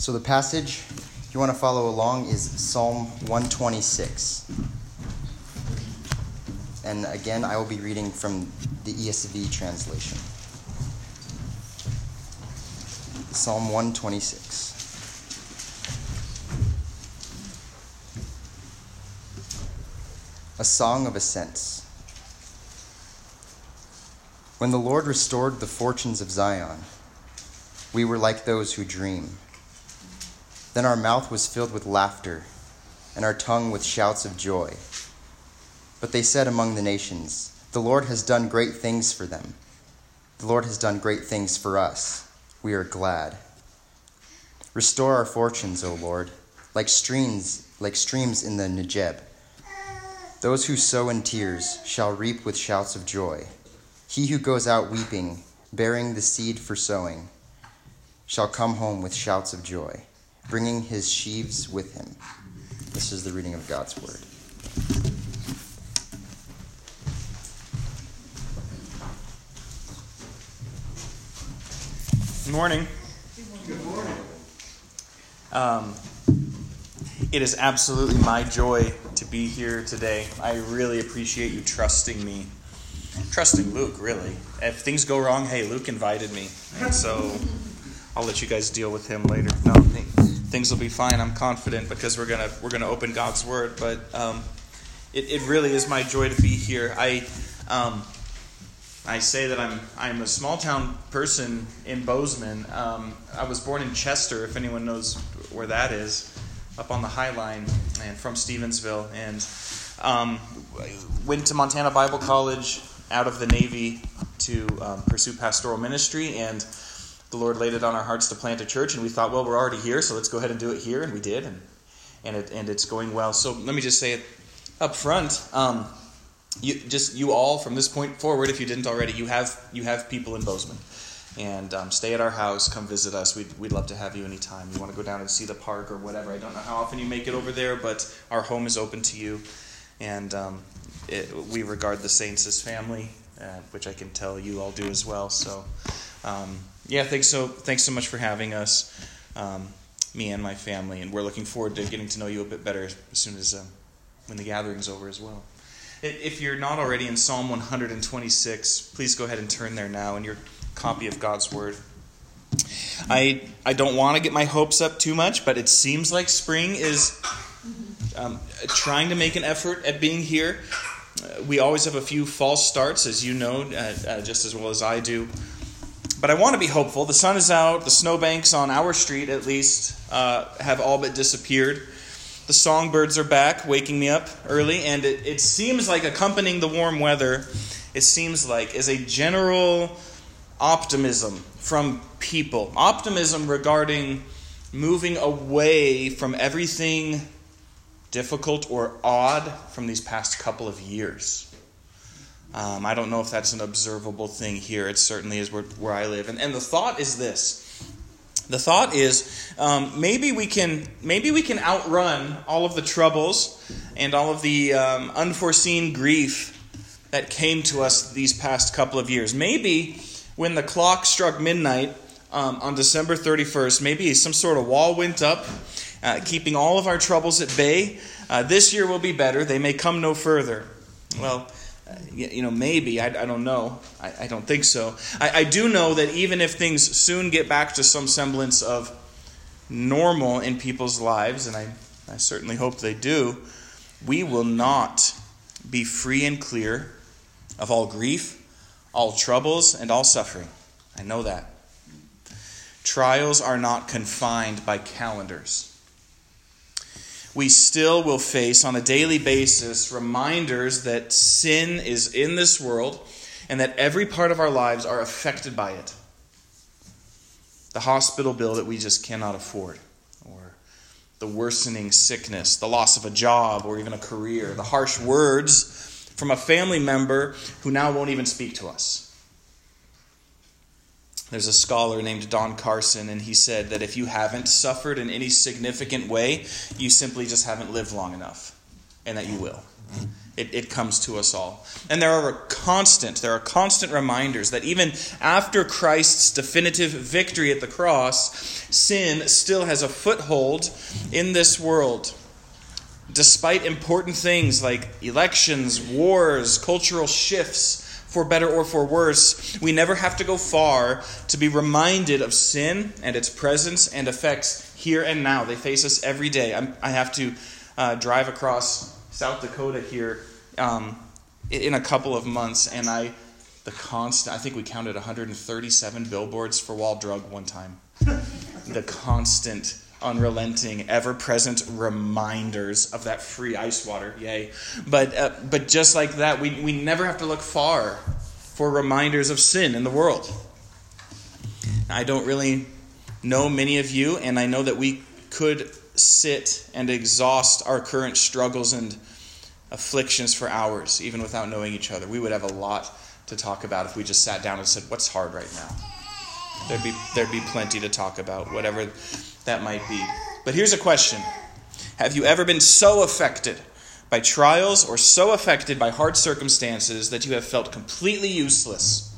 So the passage you want to follow along is Psalm 126. And again, I will be reading from the ESV translation. Psalm 126. A Song of Ascents. When the Lord restored the fortunes of Zion, we were like those who dream. Then our mouth was filled with laughter, and our tongue with shouts of joy. But they said among the nations, The Lord has done great things for them. The Lord has done great things for us. We are glad. Restore our fortunes, O Lord, like streams, like streams in the Negeb. Those who sow in tears shall reap with shouts of joy. He who goes out weeping, bearing the seed for sowing, shall come home with shouts of joy, bringing his sheaves with him. This is the reading of God's word. Good morning. Good morning. Um, it is absolutely my joy to be here today. I really appreciate you trusting me. Trusting Luke, really. If things go wrong, hey, Luke invited me. And so I'll let you guys deal with him later. No, things will be fine. I'm confident because we're gonna we're gonna open God's word. But um, it, it really is my joy to be here. I um, I say that I'm I'm a small town person in Bozeman. Um, I was born in Chester, if anyone knows where that is, up on the High Line, and from Stevensville, and um, went to Montana Bible College out of the Navy to um, pursue pastoral ministry, and the Lord laid it on our hearts to plant a church, and we thought, well, we're already here, so let's go ahead and do it here, and we did, and and it and it's going well. So let me just say it up front. Um, you just you all from this point forward, if you didn't already, you have you have people in Bozeman, and um, stay at our house. Come visit us. We'd we'd love to have you anytime. You want to go down and see the park or whatever. I don't know how often you make it over there, but our home is open to you, and um, it, we regard the saints as family, uh, which I can tell you all do as well. So, um, yeah, thanks so thanks so much for having us, um, me and my family, and we're looking forward to getting to know you a bit better as soon as uh, when the gathering's over as well. If you're not already in Psalm 126, please go ahead and turn there now in your copy of God's Word. I, I don't want to get my hopes up too much, but it seems like spring is um, trying to make an effort at being here. Uh, we always have a few false starts, as you know, uh, uh, just as well as I do. But I want to be hopeful. The sun is out, the snowbanks on our street, at least, uh, have all but disappeared. The songbirds are back, waking me up early, and it, it seems like accompanying the warm weather, it seems like, is a general optimism from people. Optimism regarding moving away from everything difficult or odd from these past couple of years. Um, I don't know if that's an observable thing here. It certainly is where, where I live. And, and the thought is this the thought is um, maybe we can maybe we can outrun all of the troubles and all of the um, unforeseen grief that came to us these past couple of years. Maybe when the clock struck midnight um, on December 31st, maybe some sort of wall went up, uh, keeping all of our troubles at bay. Uh, this year will be better. They may come no further. Well, you know, maybe, I, I don't know. I, I don't think so. I, I do know that even if things soon get back to some semblance of normal in people's lives, and I, I certainly hope they do, we will not be free and clear of all grief, all troubles, and all suffering. I know that. Trials are not confined by calendars we still will face on a daily basis reminders that sin is in this world and that every part of our lives are affected by it. The hospital bill that we just cannot afford, or the worsening sickness, the loss of a job or even a career, the harsh words from a family member who now won't even speak to us. There's a scholar named Don Carson, and he said that if you haven't suffered in any significant way, you simply just haven't lived long enough. and that you will. It, it comes to us all. And there are constant, there are constant reminders that even after Christ's definitive victory at the cross, sin still has a foothold in this world. Despite important things like elections, wars, cultural shifts, for better or for worse, we never have to go far to be reminded of sin and its presence and effects here and now. They face us every day. I have to uh, drive across South Dakota here um, in a couple of months, and I the constant. I think we counted 137 billboards for Wall Drug one time. the constant, unrelenting, ever-present reminders of that free ice water. Yay! But uh, but just like that, we we never have to look far for reminders of sin in the world. I don't really know many of you, and I know that we could sit and exhaust our current struggles and afflictions for hours, even without knowing each other. We would have a lot to talk about if we just sat down and said, What's hard right now? There'd be, there'd be plenty to talk about, whatever that might be. But here's a question Have you ever been so affected by trials or so affected by hard circumstances that you have felt completely useless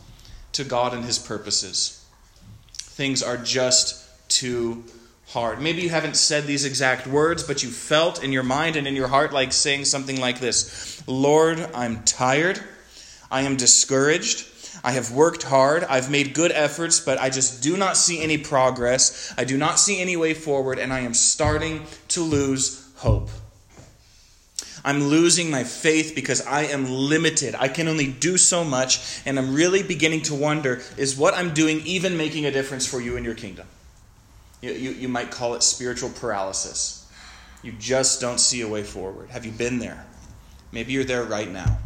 to God and His purposes? Things are just too hard. Maybe you haven't said these exact words, but you felt in your mind and in your heart like saying something like this Lord, I'm tired. I am discouraged. I have worked hard. I've made good efforts, but I just do not see any progress. I do not see any way forward, and I am starting to lose hope. I'm losing my faith because I am limited. I can only do so much, and I'm really beginning to wonder is what I'm doing even making a difference for you in your kingdom? You, you, you might call it spiritual paralysis. You just don't see a way forward. Have you been there? Maybe you're there right now.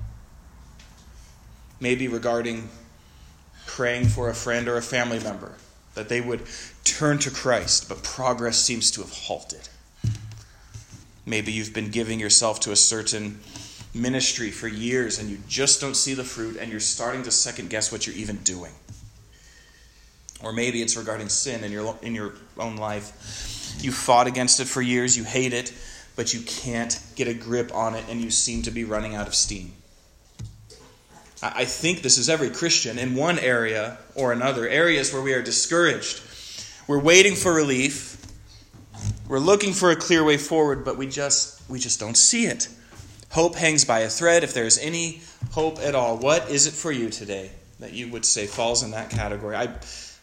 Maybe regarding praying for a friend or a family member that they would turn to Christ, but progress seems to have halted. Maybe you've been giving yourself to a certain ministry for years and you just don't see the fruit and you're starting to second guess what you're even doing. Or maybe it's regarding sin in your, in your own life. You fought against it for years, you hate it, but you can't get a grip on it, and you seem to be running out of steam. I think this is every Christian in one area or another, areas where we are discouraged. We're waiting for relief. We're looking for a clear way forward, but we just we just don't see it. Hope hangs by a thread if there's any hope at all. What is it for you today that you would say falls in that category? I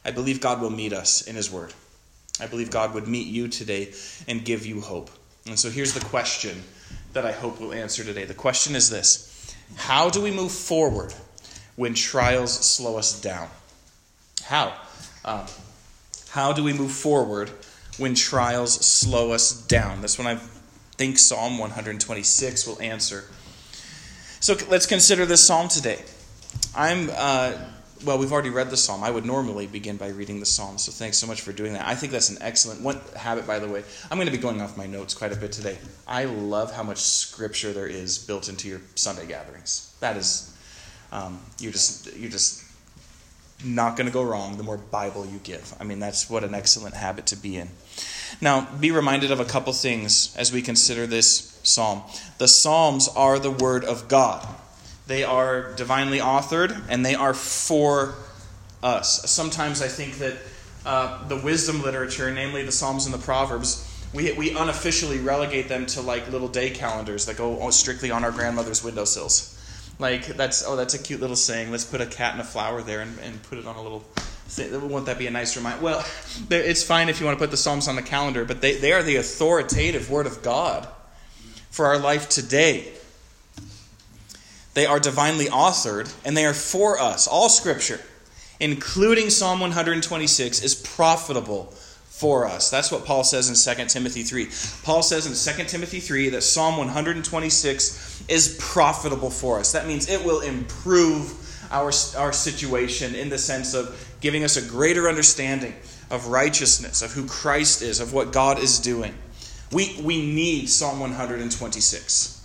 I believe God will meet us in His Word. I believe God would meet you today and give you hope. And so here's the question that I hope we'll answer today. The question is this How do we move forward when trials slow us down? How? Uh, how do we move forward when trials slow us down? That's what I think Psalm 126 will answer. So let's consider this psalm today. I'm uh, well, we've already read the psalm. I would normally begin by reading the psalm, so thanks so much for doing that. I think that's an excellent one habit, by the way. I'm going to be going off my notes quite a bit today. I love how much scripture there is built into your Sunday gatherings. That is, um, you're just you're just not going to go wrong the more Bible you give. I mean, that's what an excellent habit to be in. Now, be reminded of a couple things as we consider this psalm. The psalms are the word of God. They are divinely authored and they are for us. Sometimes I think that uh, the wisdom literature, namely the Psalms and the Proverbs, we, we unofficially relegate them to like little day calendars that go strictly on our grandmother's windowsills. Like that's oh that's a cute little saying. Let's put a cat and a flower there and, and put it on a little. Thing. Won't that be a nice reminder? Well, it's fine if you want to put the Psalms on the calendar, but they, they are the authoritative Word of God for our life today. They are divinely authored and they are for us. All scripture, including Psalm 126, is profitable for us. That's what Paul says in 2 Timothy 3. Paul says in 2 Timothy 3 that Psalm 126 is profitable for us. That means it will improve our, our situation in the sense of giving us a greater understanding of righteousness, of who Christ is, of what God is doing. We, we need Psalm 126.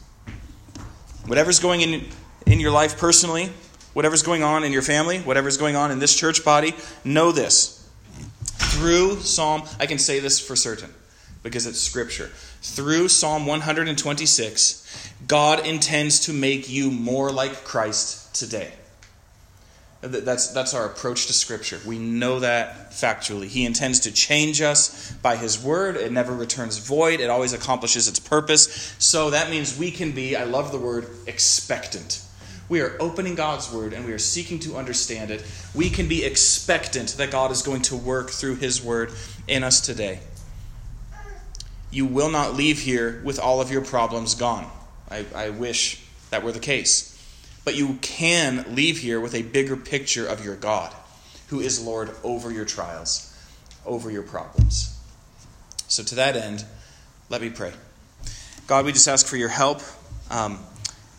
Whatever's going in, in your life personally, whatever's going on in your family, whatever's going on in this church body, know this. Through Psalm, I can say this for certain. because it's scripture. Through Psalm 126, God intends to make you more like Christ today. That's, that's our approach to Scripture. We know that factually. He intends to change us by His Word. It never returns void, it always accomplishes its purpose. So that means we can be, I love the word, expectant. We are opening God's Word and we are seeking to understand it. We can be expectant that God is going to work through His Word in us today. You will not leave here with all of your problems gone. I, I wish that were the case. But you can leave here with a bigger picture of your God, who is Lord over your trials, over your problems. So, to that end, let me pray. God, we just ask for your help. Um,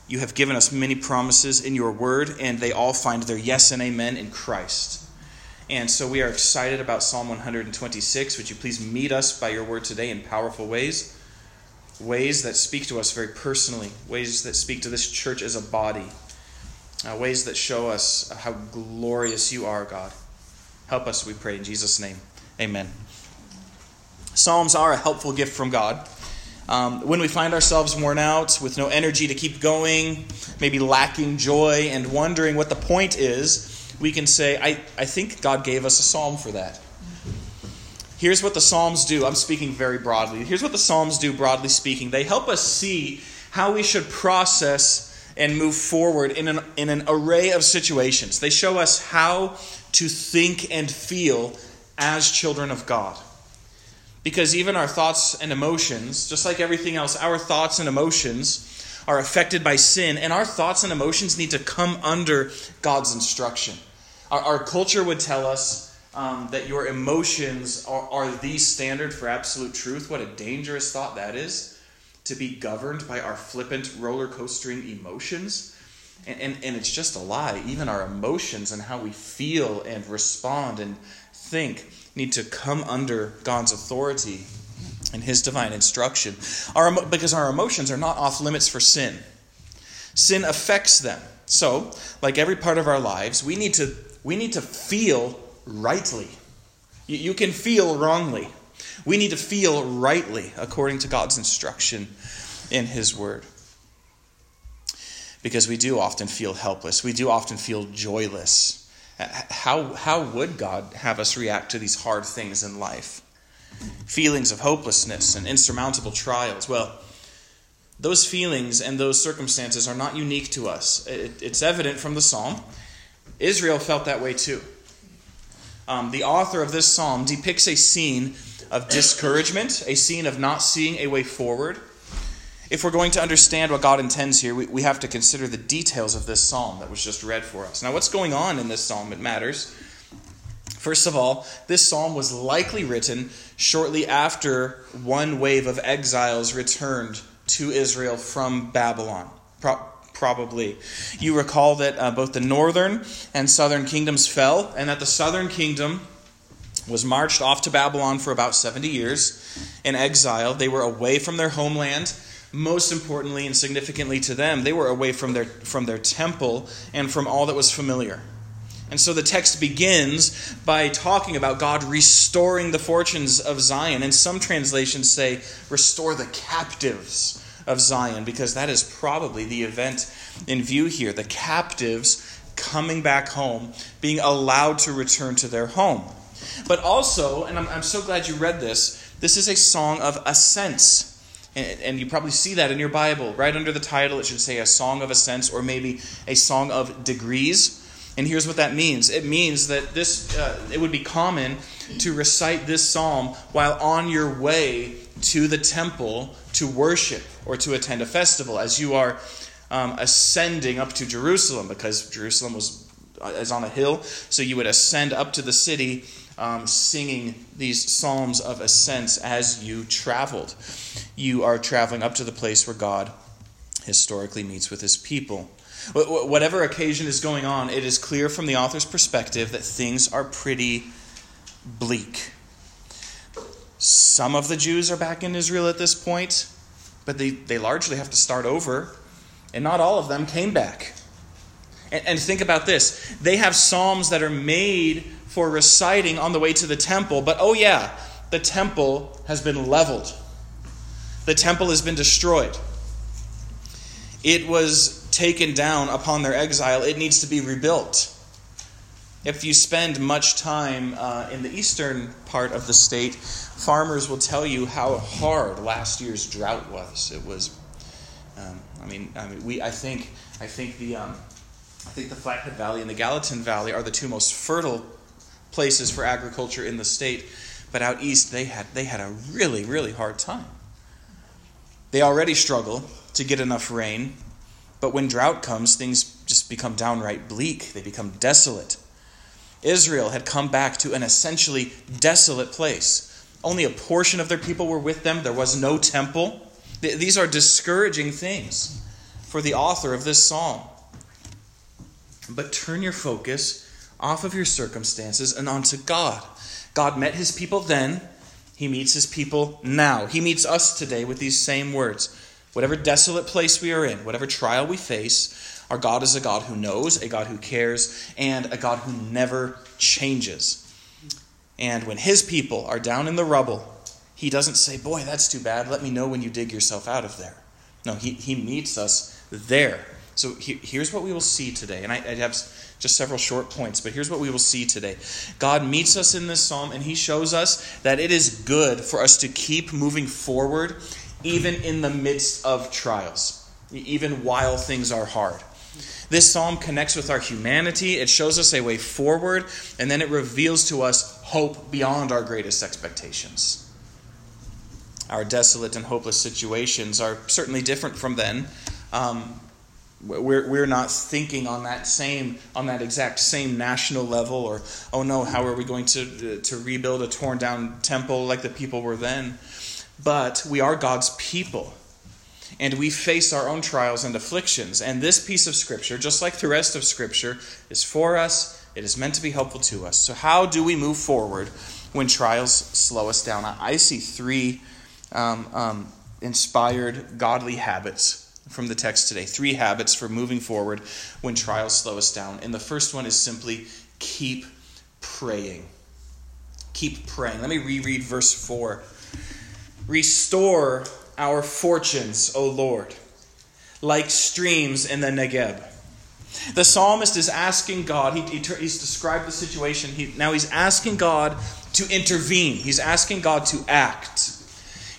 you have given us many promises in your word, and they all find their yes and amen in Christ. And so we are excited about Psalm 126. Would you please meet us by your word today in powerful ways? Ways that speak to us very personally, ways that speak to this church as a body uh, ways that show us how glorious you are, God. Help us, we pray, in Jesus' name. Amen. Psalms are a helpful gift from God. Um, when we find ourselves worn out, with no energy to keep going, maybe lacking joy, and wondering what the point is, we can say, I, I think God gave us a psalm for that. Here's what the Psalms do. I'm speaking very broadly. Here's what the Psalms do, broadly speaking. They help us see how we should process and move forward in an, in an array of situations. They show us how to think and feel as children of God. Because even our thoughts and emotions, just like everything else, our thoughts and emotions are affected by sin, and our thoughts and emotions need to come under God's instruction. Our, our culture would tell us um, that your emotions are, are the standard for absolute truth. What a dangerous thought that is to be governed by our flippant roller coastering emotions. And, and, and it's just a lie. Even our emotions and how we feel and respond and think need to come under God's authority and His divine instruction. Our, because our emotions are not off limits for sin. Sin affects them. So, like every part of our lives, we need to, we need to feel rightly. You, you can feel wrongly. We need to feel rightly according to God's instruction in His Word. Because we do often feel helpless, we do often feel joyless. How, how would God have us react to these hard things in life? Feelings of hopelessness and insurmountable trials. Well, those feelings and those circumstances are not unique to us. It, it's evident from the psalm. Israel felt that way too. Um, the author of this psalm depicts a scene of discouragement, a scene of not seeing a way forward. If we're going to understand what God intends here, we, we have to consider the details of this psalm that was just read for us. Now, what's going on in this psalm? It matters. First of all, this psalm was likely written shortly after one wave of exiles returned to Israel from Babylon. Pro- probably. You recall that uh, both the northern and southern kingdoms fell, and that the southern kingdom was marched off to Babylon for about 70 years in exile. They were away from their homeland. Most importantly and significantly to them, they were away from their, from their temple and from all that was familiar. And so the text begins by talking about God restoring the fortunes of Zion. And some translations say, restore the captives of Zion, because that is probably the event in view here. The captives coming back home, being allowed to return to their home. But also, and I'm, I'm so glad you read this, this is a song of ascents. And, and you probably see that in your Bible. Right under the title, it should say a song of ascents or maybe a song of degrees. And here's what that means it means that this, uh, it would be common to recite this psalm while on your way to the temple to worship or to attend a festival as you are um, ascending up to Jerusalem because Jerusalem was uh, is on a hill so you would ascend up to the city um, singing these psalms of ascents as you traveled. You are traveling up to the place where God historically meets with his people. Whatever occasion is going on, it is clear from the author's perspective that things are pretty bleak. Some of the Jews are back in Israel at this point, but they, they largely have to start over, and not all of them came back. And, and think about this they have psalms that are made for reciting on the way to the temple. But oh, yeah, the temple has been leveled, the temple has been destroyed. It was taken down upon their exile, it needs to be rebuilt. If you spend much time uh, in the eastern part of the state, farmers will tell you how hard last year's drought was. It was, um, I mean, I mean, we, I think, I think the, um, I think the Flathead Valley and the Gallatin Valley are the two most fertile places for agriculture in the state. But out east, they had they had a really really hard time. They already struggle to get enough rain, but when drought comes, things just become downright bleak. They become desolate. Israel had come back to an essentially desolate place. Only a portion of their people were with them. There was no temple. These are discouraging things for the author of this psalm. But turn your focus off of your circumstances and onto God. God met his people then, he meets his people now. He meets us today with these same words. Whatever desolate place we are in, whatever trial we face, our God is a God who knows, a God who cares, and a God who never changes. And when his people are down in the rubble, he doesn't say, Boy, that's too bad. Let me know when you dig yourself out of there. No, he, he meets us there. So he, here's what we will see today. And I, I have just several short points, but here's what we will see today. God meets us in this psalm, and he shows us that it is good for us to keep moving forward, even in the midst of trials, even while things are hard. This psalm connects with our humanity, it shows us a way forward, and then it reveals to us hope beyond our greatest expectations. Our desolate and hopeless situations are certainly different from then. Um, we're, we're not thinking on that same on that exact same national level or oh no how are we going to to rebuild a torn down temple like the people were then? But we are God's people and we face our own trials and afflictions. And this piece of scripture just like the rest of scripture is for us. It is meant to be helpful to us. So how do we move forward when trials slow us down? I see three um, um, inspired godly habits from the text today. Three habits for moving forward when trials slow us down. And the first one is simply keep praying. Keep praying. Let me reread verse 4. Restore our fortunes, O Lord, like streams in the Negeb. The psalmist is asking God, he, he, he's described the situation, he, now he's asking God to intervene. He's asking God to act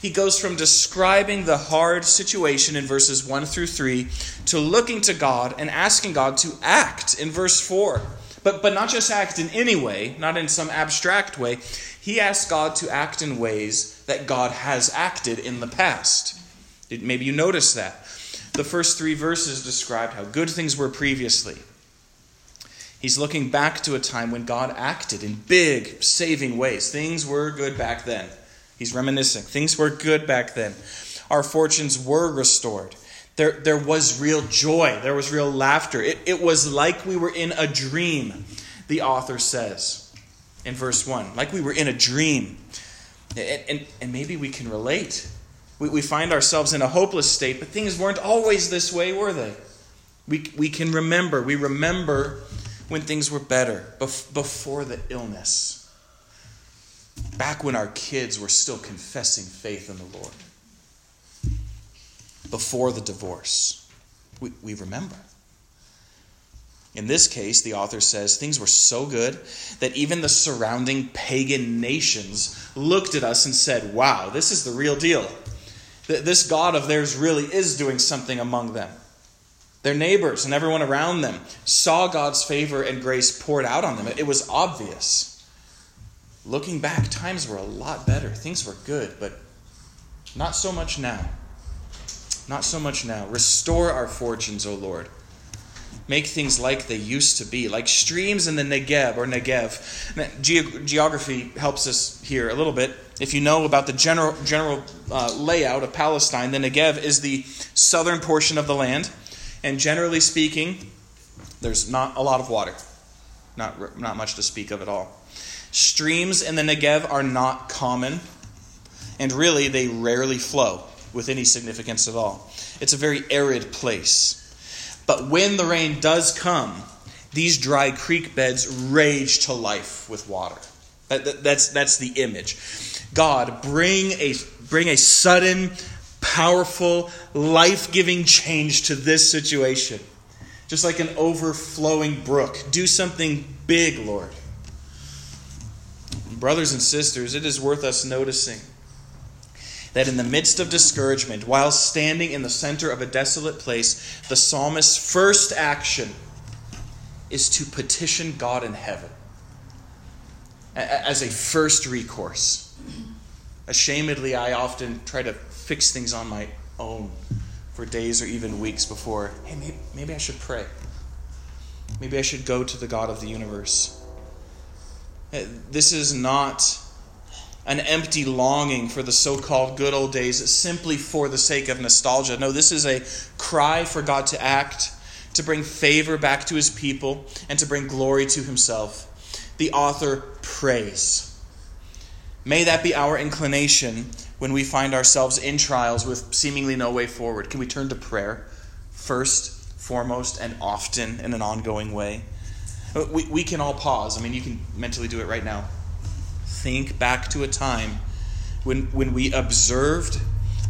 he goes from describing the hard situation in verses 1 through 3 to looking to God and asking God to act in verse 4. But, but not just act in any way, not in some abstract way. He asks God to act in ways that God has acted in the past. Maybe you notice that. The first three verses described how good things were previously. He's looking back to a time when God acted in big, saving ways. Things were good back then. He's reminiscing. Things were good back then. Our fortunes were restored. There, there was real joy. There was real laughter. It, it was like we were in a dream, the author says in verse 1. Like we were in a dream. And, and, and maybe we can relate. We, we find ourselves in a hopeless state, but things weren't always this way, were they? We, we can remember. We remember when things were better, before the illness back when our kids were still confessing faith in the Lord, before the divorce. We, we remember. In this case, the author says things were so good that even the surrounding pagan nations looked at us and said, Wow, this is the real deal. This God of theirs really is doing something among them. Their neighbors and everyone around them saw God's favor and grace poured out on them. It was obvious. Looking back, times were a lot better. Things were good, but not so much now. Not so much now. Restore our fortunes, O Lord. Make things like they used to be, like streams in the Negev or Negev. Ge- geography helps us here a little bit. If you know about the general, general uh, layout of Palestine, the Negev is the southern portion of the land. And generally speaking, there's not a lot of water. Not, not much to speak of at all. Streams in the Negev are not common, and really they rarely flow with any significance at all. It's a very arid place. But when the rain does come, these dry creek beds rage to life with water. That, that, that's, that's the image. God, bring a, bring a sudden, powerful, life giving change to this situation. Just like an overflowing brook. Do something big, Lord. Brothers and sisters, it is worth us noticing that in the midst of discouragement, while standing in the center of a desolate place, the psalmist's first action is to petition God in heaven as a first recourse. Ashamedly, I often try to fix things on my own for days or even weeks before, hey, maybe, maybe I should pray. Maybe I should go to the God of the universe. Uh, this is not an empty longing for the so called good old days simply for the sake of nostalgia. No, this is a cry for God to act, to bring favor back to his people, and to bring glory to himself. The author prays. May that be our inclination when we find ourselves in trials with seemingly no way forward. Can we turn to prayer first, foremost, and often in an ongoing way? Uh, we, we can all pause. I mean, you can mentally do it right now. Think back to a time when, when we observed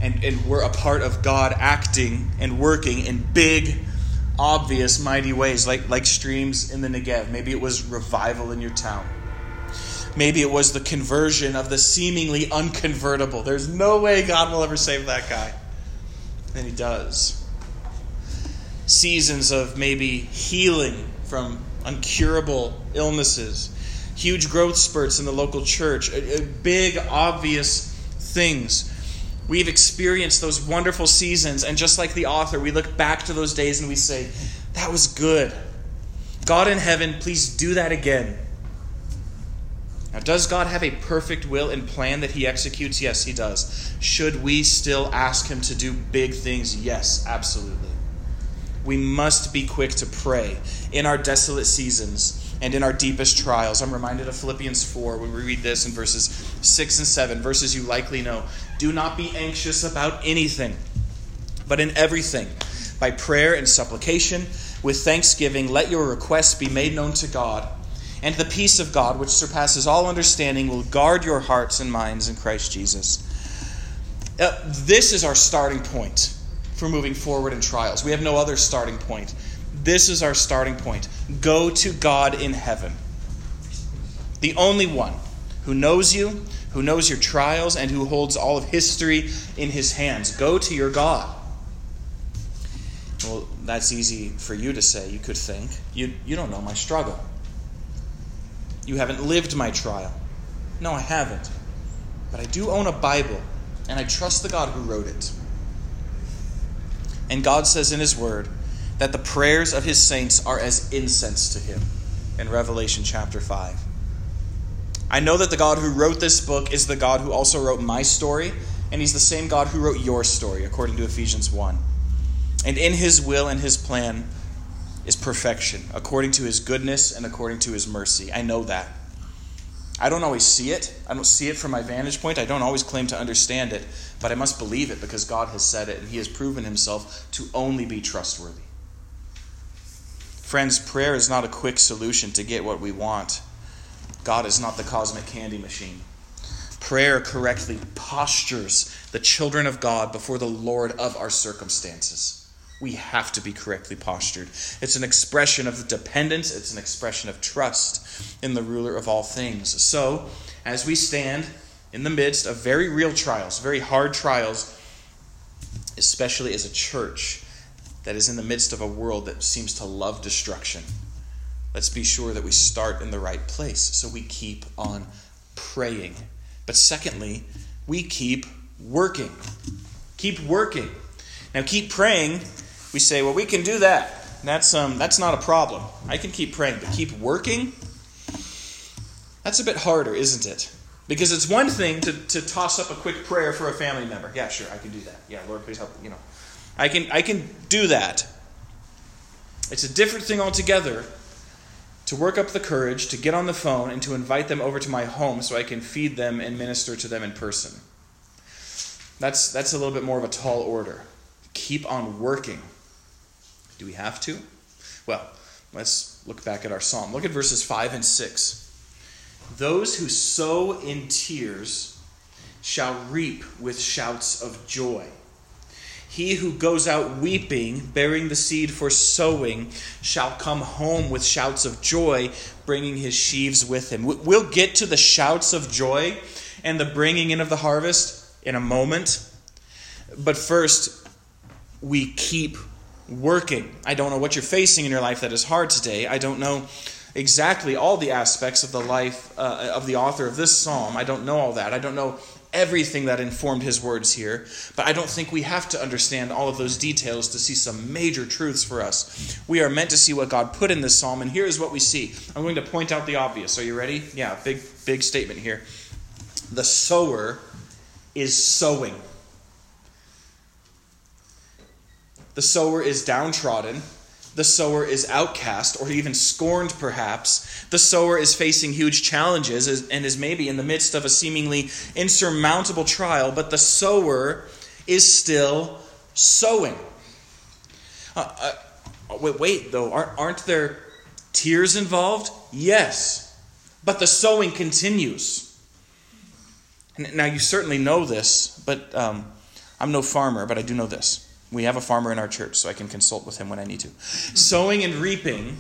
and, and were a part of God acting and working in big, obvious, mighty ways, like, like streams in the Negev. Maybe it was revival in your town. Maybe it was the conversion of the seemingly unconvertible. There's no way God will ever save that guy. And He does. Seasons of maybe healing from uncurable illnesses, huge growth spurts in the local church, big, obvious things. We've experienced those wonderful seasons, and just like the author, we look back to those days and we say, That was good. God in heaven, please do that again. Now, does God have a perfect will and plan that He executes? Yes, He does. Should we still ask Him to do big things? Yes, absolutely. We must be quick to pray in our desolate seasons and in our deepest trials. I'm reminded of Philippians 4 when we read this in verses 6 and 7, verses you likely know. Do not be anxious about anything, but in everything, by prayer and supplication, with thanksgiving, let your requests be made known to God. And the peace of God, which surpasses all understanding, will guard your hearts and minds in Christ Jesus. Uh, this is our starting point for moving forward in trials. We have no other starting point. This is our starting point. Go to God in heaven, the only one who knows you, who knows your trials, and who holds all of history in his hands. Go to your God. Well, that's easy for you to say, you could think. You, you don't know my struggle. You haven't lived my trial. No, I haven't. But I do own a Bible, and I trust the God who wrote it. And God says in His Word that the prayers of His saints are as incense to Him in Revelation chapter 5. I know that the God who wrote this book is the God who also wrote my story, and He's the same God who wrote your story, according to Ephesians 1. And in His will and His plan is perfection, according to His goodness and according to His mercy. I know that. I don't always see it. I don't see it from my vantage point. I don't always claim to understand it, but I must believe it because God has said it and He has proven Himself to only be trustworthy. Friends, prayer is not a quick solution to get what we want. God is not the cosmic candy machine. Prayer correctly postures the children of God before the Lord of our circumstances we have to be correctly postured. It's an expression of dependence, it's an expression of trust in the ruler of all things. So, as we stand in the midst of very real trials, very hard trials, especially as a church that is in the midst of a world that seems to love destruction, let's be sure that we start in the right place. So we keep on praying. But secondly, we keep working. Keep working. Now, keep praying we say, well, we can do that. That's, um, that's not a problem. I can keep praying, but keep working? That's a bit harder, isn't it? Because it's one thing to, to toss up a quick prayer for a family member. Yeah, sure, I can do that. Yeah, Lord, please help. You know, I can, I can do that. It's a different thing altogether to work up the courage to get on the phone and to invite them over to my home so I can feed them and minister to them in person. That's, that's a little bit more of a tall order. Keep on working. Do we have to? Well, let's look back at our psalm. Look at verses 5 and 6. Those who sow in tears shall reap with shouts of joy. He who goes out weeping, bearing the seed for sowing, shall come home with shouts of joy, bringing his sheaves with him. We'll get to the shouts of joy and the bringing in of the harvest in a moment. But first, we keep working. I don't know what you're facing in your life that is hard today. I don't know exactly all the aspects of the life uh, of the author of this psalm. I don't know all that. I don't know everything that informed his words here, but I don't think we have to understand all of those details to see some major truths for us. We are meant to see what God put in this psalm, and here is what we see. I'm going to point out the obvious. Are you ready? Yeah, big, big statement here. The sower is sowing. The sower is downtrodden the sower is outcast or even scorned, perhaps. The sower is facing huge challenges and is maybe in the midst of a seemingly insurmountable trial, but the sower is still sowing. Uh, uh, wait, wait, though, aren't, aren't there tears involved? Yes, but the sowing continues. Now, you certainly know this, but um, I'm no farmer, but I do know this. We have a farmer in our church, so I can consult with him when I need to. Sowing and reaping,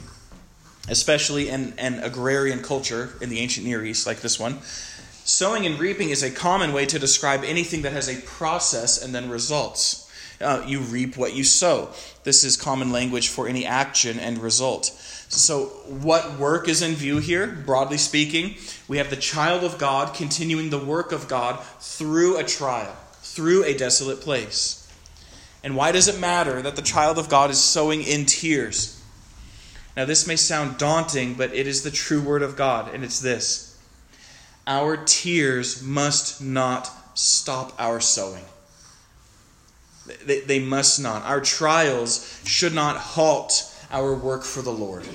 especially in an agrarian culture in the ancient Near East like this one, sowing and reaping is a common way to describe anything that has a process and then results. Uh, you reap what you sow. This is common language for any action and result. So, what work is in view here, broadly speaking? We have the child of God continuing the work of God through a trial, through a desolate place. And why does it matter that the child of God is sowing in tears? Now, this may sound daunting, but it is the true word of God, and it's this Our tears must not stop our sowing. They, they must not. Our trials should not halt our work for the Lord.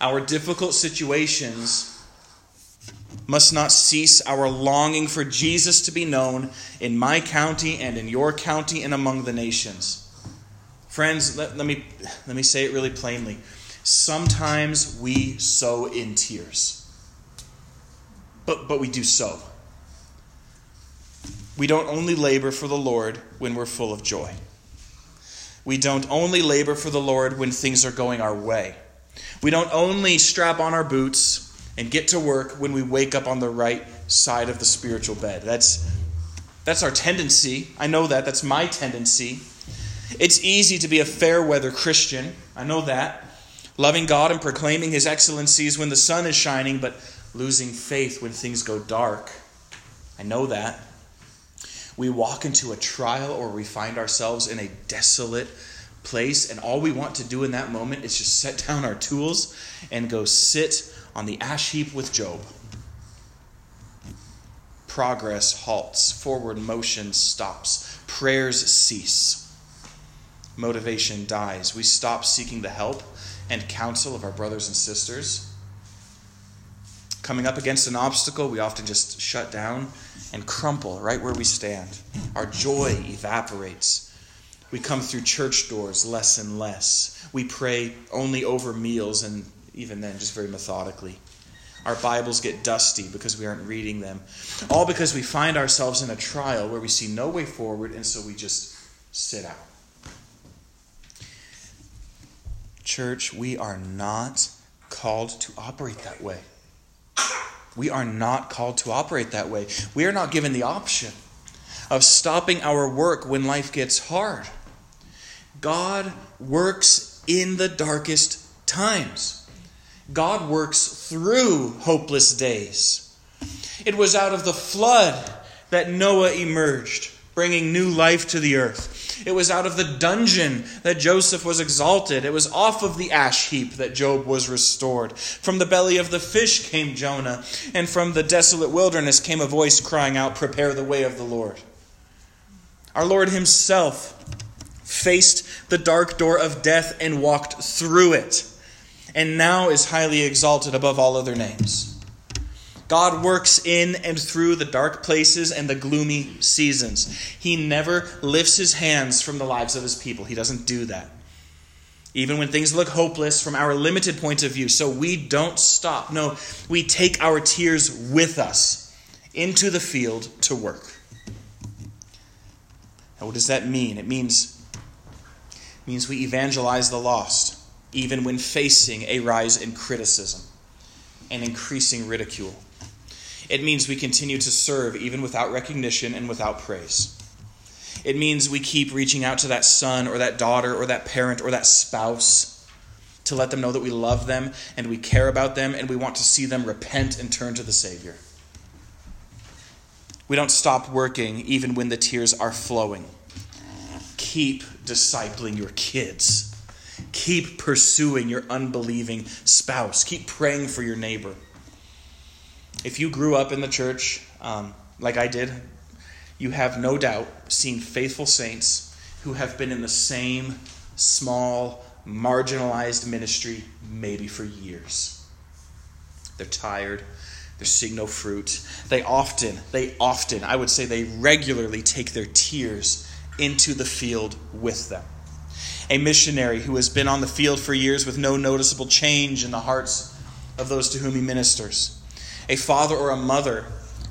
Our difficult situations must not cease our longing for Jesus to be known in my county and in your county and among the nations. Friends, let, let, me, let me say it really plainly. Sometimes we sow in tears, but, but we do sow. We don't only labor for the Lord when we're full of joy. We don't only labor for the Lord when things are going our way. We don't only strap on our boots and get to work when we wake up on the right side of the spiritual bed. That's that's our tendency. I know that. That's my tendency. It's easy to be a fair weather Christian. I know that. Loving God and proclaiming his excellencies when the sun is shining, but losing faith when things go dark. I know that. We walk into a trial or we find ourselves in a desolate place, and all we want to do in that moment is just set down our tools and go sit on the ash heap with Job. Progress halts, forward motion stops, prayers cease, motivation dies. We stop seeking the help and counsel of our brothers and sisters. Coming up against an obstacle, we often just shut down and crumple right where we stand. Our joy evaporates. We come through church doors less and less. We pray only over meals and even then, just very methodically. Our Bibles get dusty because we aren't reading them. All because we find ourselves in a trial where we see no way forward, and so we just sit out. Church, we are not called to operate that way. We are not called to operate that way. We are not given the option of stopping our work when life gets hard. God works in the darkest times. God works through hopeless days. It was out of the flood that Noah emerged, bringing new life to the earth. It was out of the dungeon that Joseph was exalted. It was off of the ash heap that Job was restored. From the belly of the fish came Jonah, and from the desolate wilderness came a voice crying out, Prepare the way of the Lord. Our Lord Himself faced the dark door of death and walked through it and now is highly exalted above all other names. God works in and through the dark places and the gloomy seasons. He never lifts his hands from the lives of his people. He doesn't do that. Even when things look hopeless from our limited point of view. So we don't stop. No, we take our tears with us into the field to work. Now, what does that mean? It means, it means we evangelize the lost, even when facing a rise in criticism and increasing ridicule. It means we continue to serve even without recognition and without praise. It means we keep reaching out to that son or that daughter or that parent or that spouse to let them know that we love them and we care about them and we want to see them repent and turn to the Savior. We don't stop working even when the tears are flowing. Keep discipling your kids. Keep pursuing your unbelieving spouse. Keep praying for your neighbor. If you grew up in the church, um, like I did, you have no doubt seen faithful saints who have been in the same small, marginalized ministry maybe for years. They're tired. They're seeing no fruit. They often, they often, I would say they regularly take their tears into the field with them. A missionary who has been on the field for years with no noticeable change in the hearts of those to whom he ministers. A father or a mother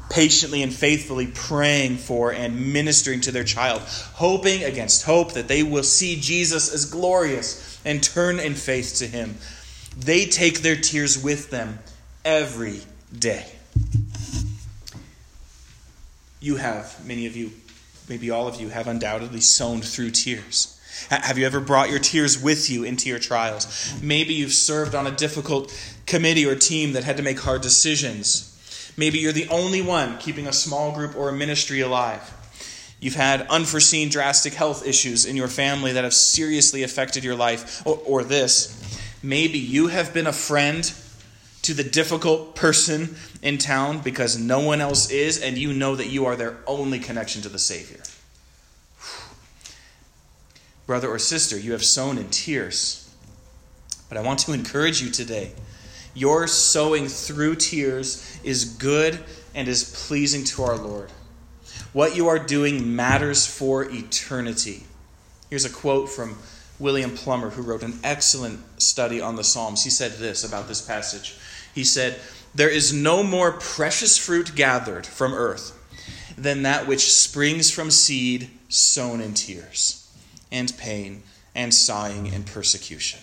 patiently and faithfully praying for and ministering to their child, hoping against hope that they will see Jesus as glorious and turn in faith to him. They take their tears with them every day. You have, many of you, maybe all of you, have undoubtedly sown through tears. Have you ever brought your tears with you into your trials? Maybe you've served on a difficult committee or team that had to make hard decisions. Maybe you're the only one keeping a small group or a ministry alive. You've had unforeseen drastic health issues in your family that have seriously affected your life. Or, or this, maybe you have been a friend to the difficult person in town because no one else is, and you know that you are their only connection to the Savior. Brother or sister, you have sown in tears. But I want to encourage you today. Your sowing through tears is good and is pleasing to our Lord. What you are doing matters for eternity. Here's a quote from William Plumer, who wrote an excellent study on the Psalms. He said this about this passage he said, There is no more precious fruit gathered from earth than that which springs from seed sown in tears, and pain, and sighing, and persecution.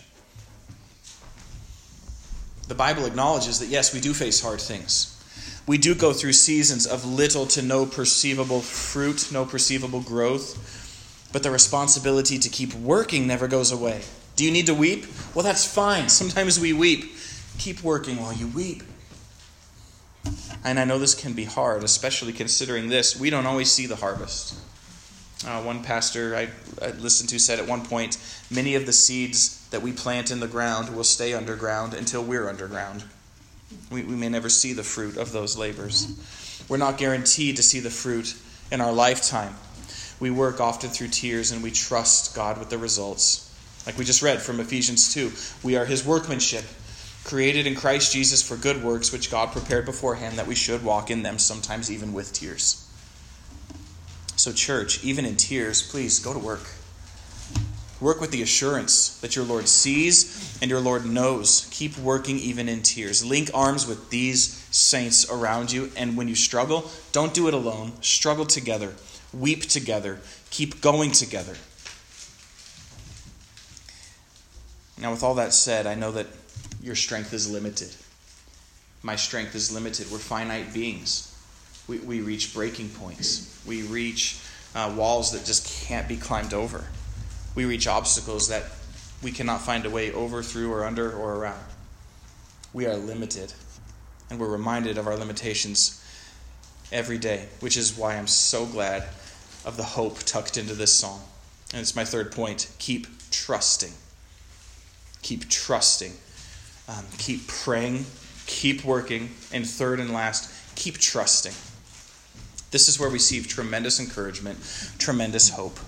The Bible acknowledges that, yes, we do face hard things. We do go through seasons of little to no perceivable fruit, no perceivable growth, but the responsibility to keep working never goes away. Do you need to weep? Well, that's fine. Sometimes we weep. Keep working while you weep. And I know this can be hard, especially considering this. We don't always see the harvest. Uh, one pastor I, I, listened to said at one point many of the seeds that we plant in the ground will stay underground until we're underground. We, we may never see the fruit of those labors. We're not guaranteed to see the fruit in our lifetime. We work often through tears and we trust God with the results. Like we just read from Ephesians 2, we are His workmanship created in Christ Jesus for good works which God prepared beforehand that we should walk in them, sometimes even with tears. So, church, even in tears, please go to work. Work with the assurance that your Lord sees and your Lord knows. Keep working even in tears. Link arms with these saints around you, and when you struggle, don't do it alone. Struggle together, weep together, keep going together. Now, with all that said, I know that your strength is limited. My strength is limited. We're finite beings. We, we reach breaking points. We reach uh, walls that just can't be climbed over. We reach obstacles that we cannot find a way over, through, or under, or around. We are limited. And we're reminded of our limitations every day, which is why I'm so glad of the hope tucked into this song. And it's my third point keep trusting. Keep trusting um, keep praying, keep working, and third and last, keep trusting. This is where we receive tremendous encouragement, tremendous hope.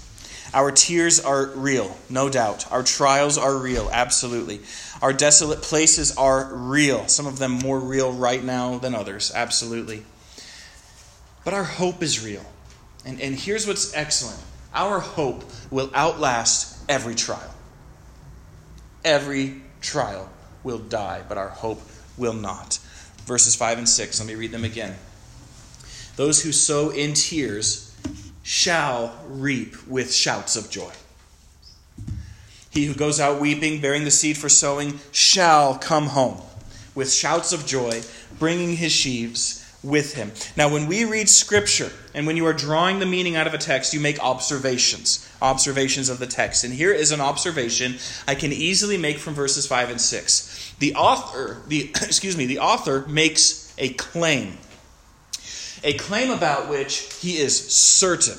Our tears are real, no doubt. Our trials are real, absolutely. Our desolate places are real, some of them more real right now than others, absolutely. But our hope is real. And, and here's what's excellent our hope will outlast every trial. Every trial will die, but our hope will not. Verses 5 and 6, let me read them again. Those who sow in tears shall reap with shouts of joy. He who goes out weeping, bearing the seed for sowing, shall come home with shouts of joy, bringing his sheaves with him. Now, when we read Scripture, and when you are drawing the meaning out of a text, you make observations, observations of the text. And here is an observation I can easily make from verses 5 and 6. The author, the excuse me, the author makes a claim. A claim about which he is certain.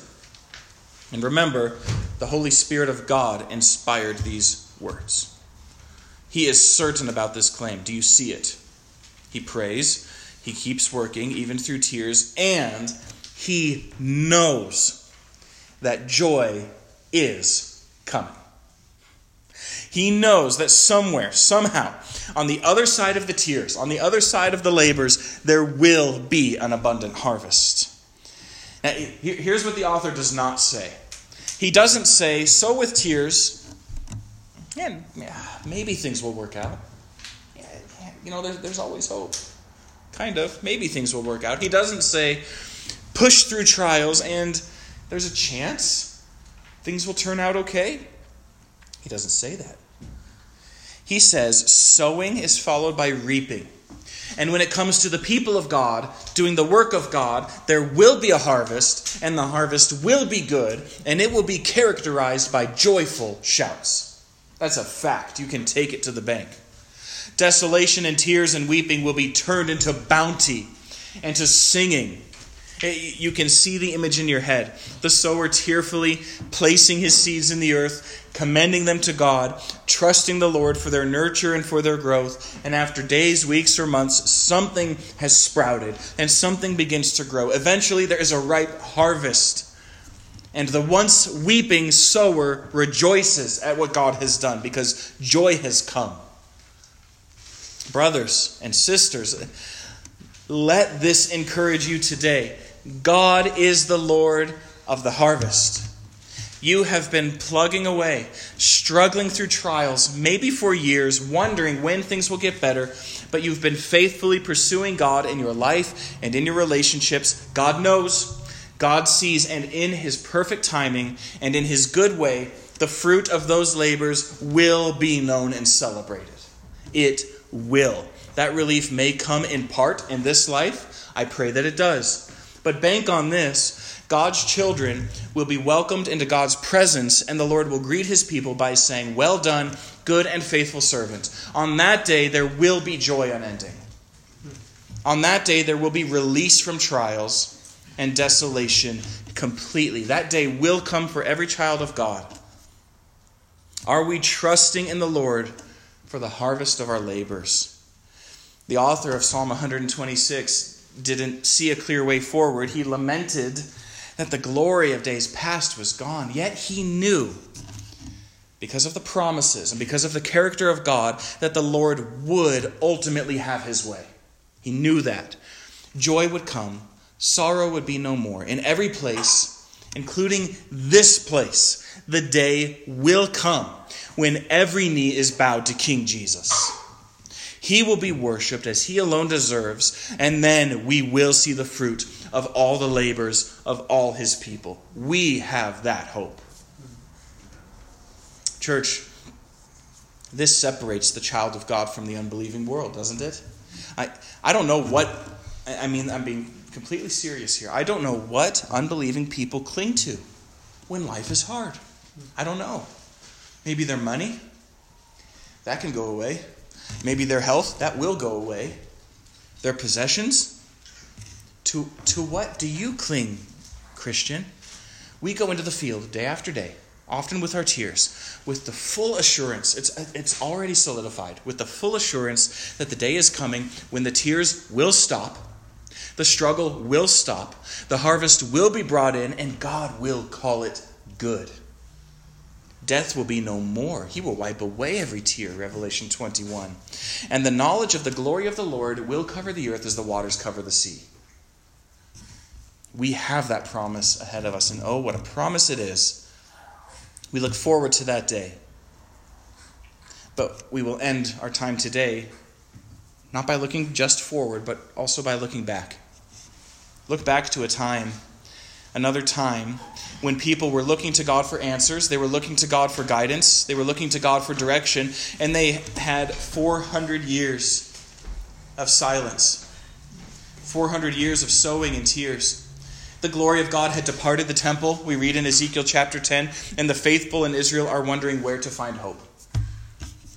And remember, the Holy Spirit of God inspired these words. He is certain about this claim. Do you see it? He prays, he keeps working, even through tears, and he knows that joy is coming. He knows that somewhere, somehow, on the other side of the tears, on the other side of the labors, there will be an abundant harvest. Now, here's what the author does not say he doesn't say, so with tears, and yeah, maybe things will work out. You know, there's, there's always hope. Kind of. Maybe things will work out. He doesn't say, push through trials and there's a chance things will turn out okay. He doesn't say that. He says, sowing is followed by reaping. And when it comes to the people of God doing the work of God, there will be a harvest, and the harvest will be good, and it will be characterized by joyful shouts. That's a fact. You can take it to the bank. Desolation and tears and weeping will be turned into bounty and to singing you can see the image in your head. The sower tearfully placing his seeds in the earth, commending them to God, trusting the Lord for their nurture and for their growth. And after days, weeks, or months, something has sprouted and something begins to grow. Eventually, there is a ripe harvest. And the once weeping sower rejoices at what God has done because joy has come. Brothers and sisters, let this encourage you today. God is the Lord of the harvest. You have been plugging away, struggling through trials, maybe for years, wondering when things will get better, but you've been faithfully pursuing God in your life and in your relationships. God knows, God sees, and in His perfect timing and in His good way, the fruit of those labors will be known and celebrated. It will. That relief may come in part in this life. I pray that it does. But bank on this God's children will be welcomed into God's presence, and the Lord will greet his people by saying, Well done, good and faithful servant. On that day, there will be joy unending. On that day, there will be release from trials and desolation completely. That day will come for every child of God. Are we trusting in the Lord for the harvest of our labors? The author of Psalm 126 didn't see a clear way forward. He lamented that the glory of days past was gone. Yet he knew, because of the promises and because of the character of God, that the Lord would ultimately have his way. He knew that. Joy would come, sorrow would be no more. In every place, including this place, the day will come when every knee is bowed to King Jesus. He will be worshiped as he alone deserves, and then we will see the fruit of all the labors of all his people. We have that hope. Church, this separates the child of God from the unbelieving world, doesn't it? I, I don't know what, I mean, I'm being completely serious here. I don't know what unbelieving people cling to when life is hard. I don't know. Maybe their money, that can go away. Maybe their health, that will go away. Their possessions. To, to what do you cling, Christian? We go into the field day after day, often with our tears, with the full assurance, it's, it's already solidified, with the full assurance that the day is coming when the tears will stop, the struggle will stop, the harvest will be brought in, and God will call it good. Death will be no more. He will wipe away every tear, Revelation 21. And the knowledge of the glory of the Lord will cover the earth as the waters cover the sea. We have that promise ahead of us, and oh, what a promise it is. We look forward to that day. But we will end our time today not by looking just forward, but also by looking back. Look back to a time, another time, when people were looking to God for answers, they were looking to God for guidance, they were looking to God for direction, and they had 400 years of silence, 400 years of sowing and tears. The glory of God had departed the temple, we read in Ezekiel chapter 10, and the faithful in Israel are wondering where to find hope.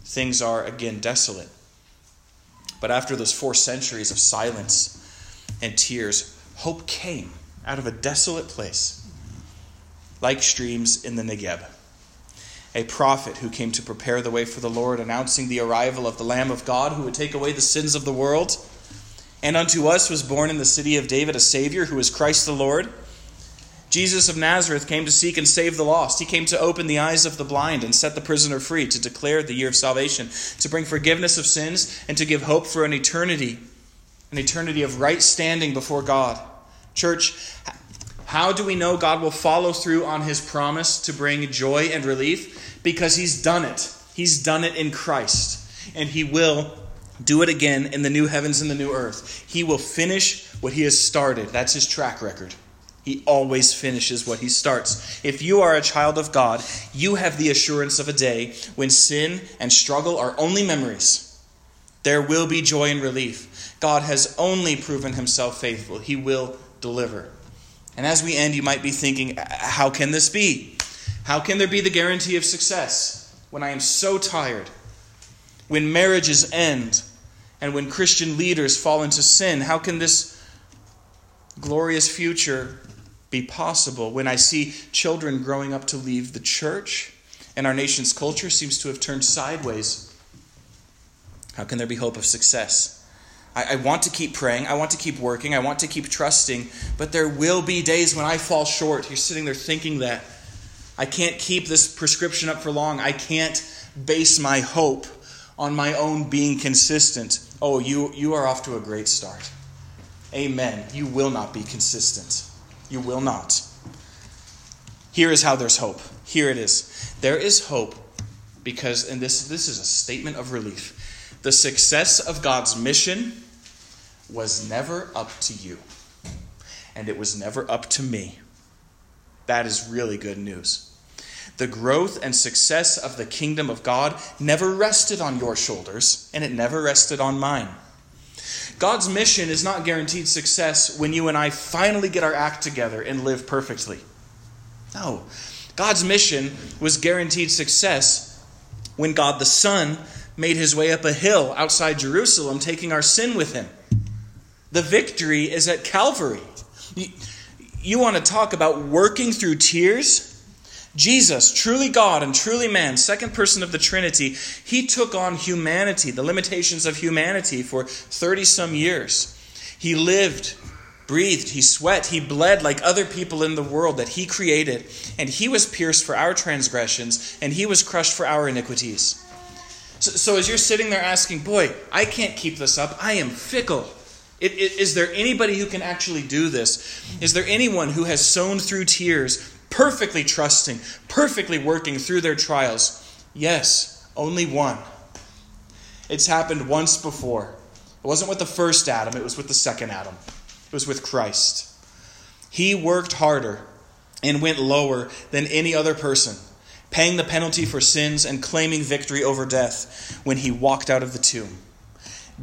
Things are again desolate. But after those four centuries of silence and tears, hope came out of a desolate place, like streams in the Negeb. A prophet who came to prepare the way for the Lord, announcing the arrival of the Lamb of God who would take away the sins of the world. And unto us was born in the city of David a Savior who is Christ the Lord. Jesus of Nazareth came to seek and save the lost. He came to open the eyes of the blind and set the prisoner free, to declare the year of salvation, to bring forgiveness of sins, and to give hope for an eternity, an eternity of right standing before God. Church, how do we know God will follow through on his promise to bring joy and relief? Because he's done it. He's done it in Christ. And he will do it again in the new heavens and the new earth. He will finish what he has started. That's his track record. He always finishes what he starts. If you are a child of God, you have the assurance of a day when sin and struggle are only memories. There will be joy and relief. God has only proven himself faithful. He will deliver. And as we end, you might be thinking, how can this be? How can there be the guarantee of success when I am so tired? When marriages end and when Christian leaders fall into sin, how can this glorious future be possible when I see children growing up to leave the church and our nation's culture seems to have turned sideways. How can there be hope of success? I, I, want to keep praying. I want to keep working. I want to keep trusting. But there will be days when I fall short. You're sitting there thinking that. I can't keep this prescription up for long. I can't base my hope on my own being consistent. Oh, you, you are off to a great start. Amen. You will not be consistent. You will not. Here is how there's hope. Here it is. There is hope because, and this, this is a statement of relief, the success of God's mission was never up to you, and it was never up to me. That is really good news. The growth and success of the kingdom of God never rested on your shoulders, and it never rested on mine. God's mission is not guaranteed success when you and I finally get our act together and live perfectly. No. God's mission was guaranteed success when God the Son made his way up a hill outside Jerusalem, taking our sin with him. The victory is at Calvary. You, want to talk about working through tears? Jesus, truly God and truly man, second person of the Trinity, he took on humanity, the limitations of humanity for 30 some years. He lived, breathed, he sweat, he bled like other people in the world that he created, and he was pierced for our transgressions, and he was crushed for our iniquities. So, so as you're sitting there asking, Boy, I can't keep this up, I am fickle. It, it, is there anybody who can actually do this? Is there anyone who has sown through tears perfectly trusting, perfectly working through their trials? Yes, only one. It's happened once before. It wasn't with the first Adam, it was with the second Adam. It was with Christ. He worked harder and went lower than any other person, paying the penalty for sins and claiming victory over death when he walked out of the tomb.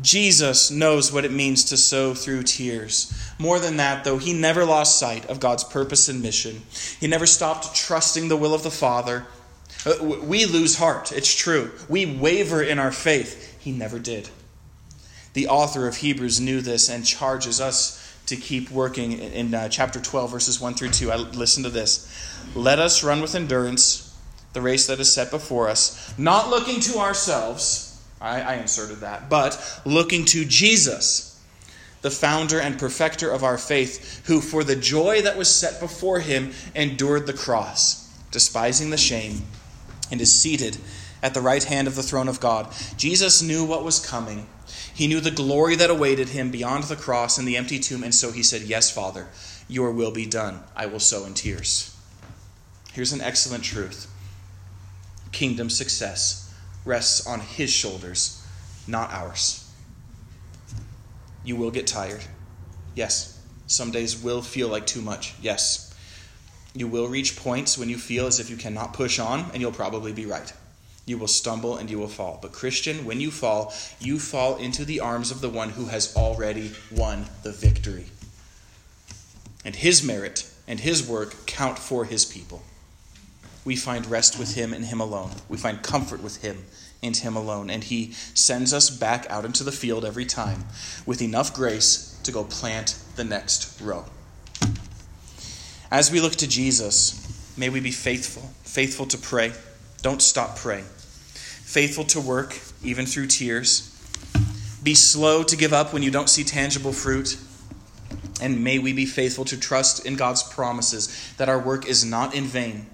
Jesus knows what it means to sow through tears. More than that, though, he never lost sight of God's purpose and mission. He never stopped trusting the will of the Father. Uh, we lose heart, it's true. We waver in our faith. He never did. The author of Hebrews knew this and charges us to keep working in uh, chapter 12, verses 1 through 2. I listen to this. Let us run with endurance the race that is set before us, not looking to ourselves I, I inserted that. But looking to Jesus, the founder and perfecter of our faith, who for the joy that was set before him endured the cross, despising the shame, and is seated at the right hand of the throne of God. Jesus knew what was coming. He knew the glory that awaited him beyond the cross and the empty tomb, and so he said, Yes, Father, your will be done. I will sow in tears. Here's an excellent truth kingdom success rests on His shoulders, not ours. You will get tired. Yes, Some days will feel like too much. Yes. You will reach points when you feel as if you cannot push on, and you'll probably be right. You will stumble and you will fall. But, Christian, when you fall, you fall into the arms of the one who has already won the victory. And his merit and his work count for his people. We find rest with him and him alone. We find comfort with him and him alone. And he sends us back out into the field every time with enough grace to go plant the next row. As we look to Jesus, may we be faithful, faithful to pray. Don't stop praying. Faithful to work, even through tears. Be slow to give up when you don't see tangible fruit. And may we be faithful to trust in God's promises that our work is not in vain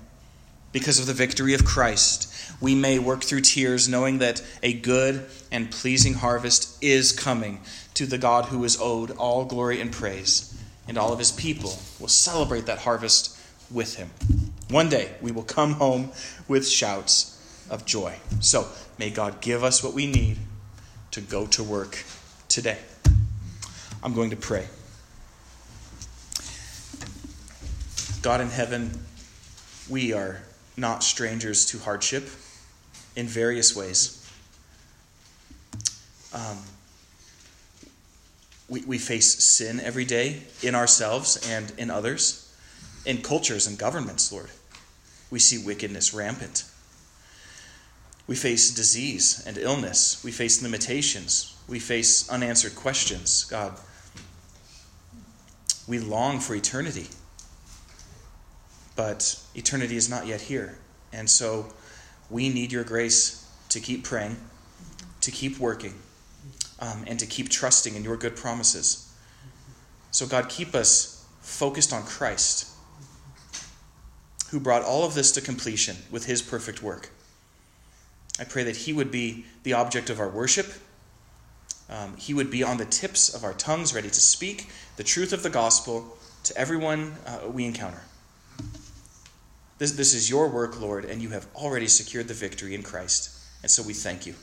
because of the victory of Christ. We may work through tears knowing that a good and pleasing harvest is coming to the God who is owed all glory and praise. And all of his people will celebrate that harvest with him. One day we will come home with shouts of joy. So may God give us what we need to go to work today. I'm going to pray. God in heaven, we are not strangers to hardship in various ways. Um, we, we face sin every day in ourselves and in others, in cultures and governments, Lord. We see wickedness rampant. We face disease and illness. We face limitations. We face unanswered questions. God, we long for eternity. But eternity is not yet here. And so we need your grace to keep praying, to keep working, um, and to keep trusting in your good promises. So, God, keep us focused on Christ, who brought all of this to completion with his perfect work. I pray that He would be the object of our worship. Um, he would be on the tips of our tongues, ready to speak the truth of the gospel to everyone uh, we encounter. This, this is your work, Lord, and you have already secured the victory in Christ. And so we thank you.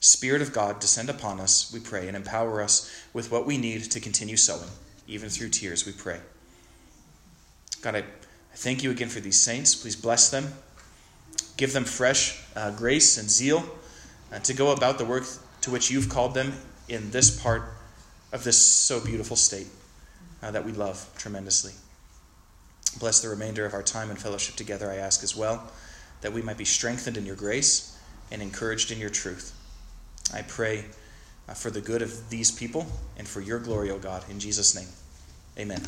Spirit of God, descend upon us, we pray, and empower us with what we need to continue sowing, even through tears, we pray. God, I, thank you again for these saints. Please bless them. Give them fresh uh, grace and zeal uh, to go about the work to which you've called them in this part of this so beautiful state uh, that we love tremendously. Bless the remainder of our time and fellowship together, I ask as well, that we might be strengthened in your grace and encouraged in your truth. I pray uh, for the good of these people and for your glory, O God, in Jesus' name. Amen.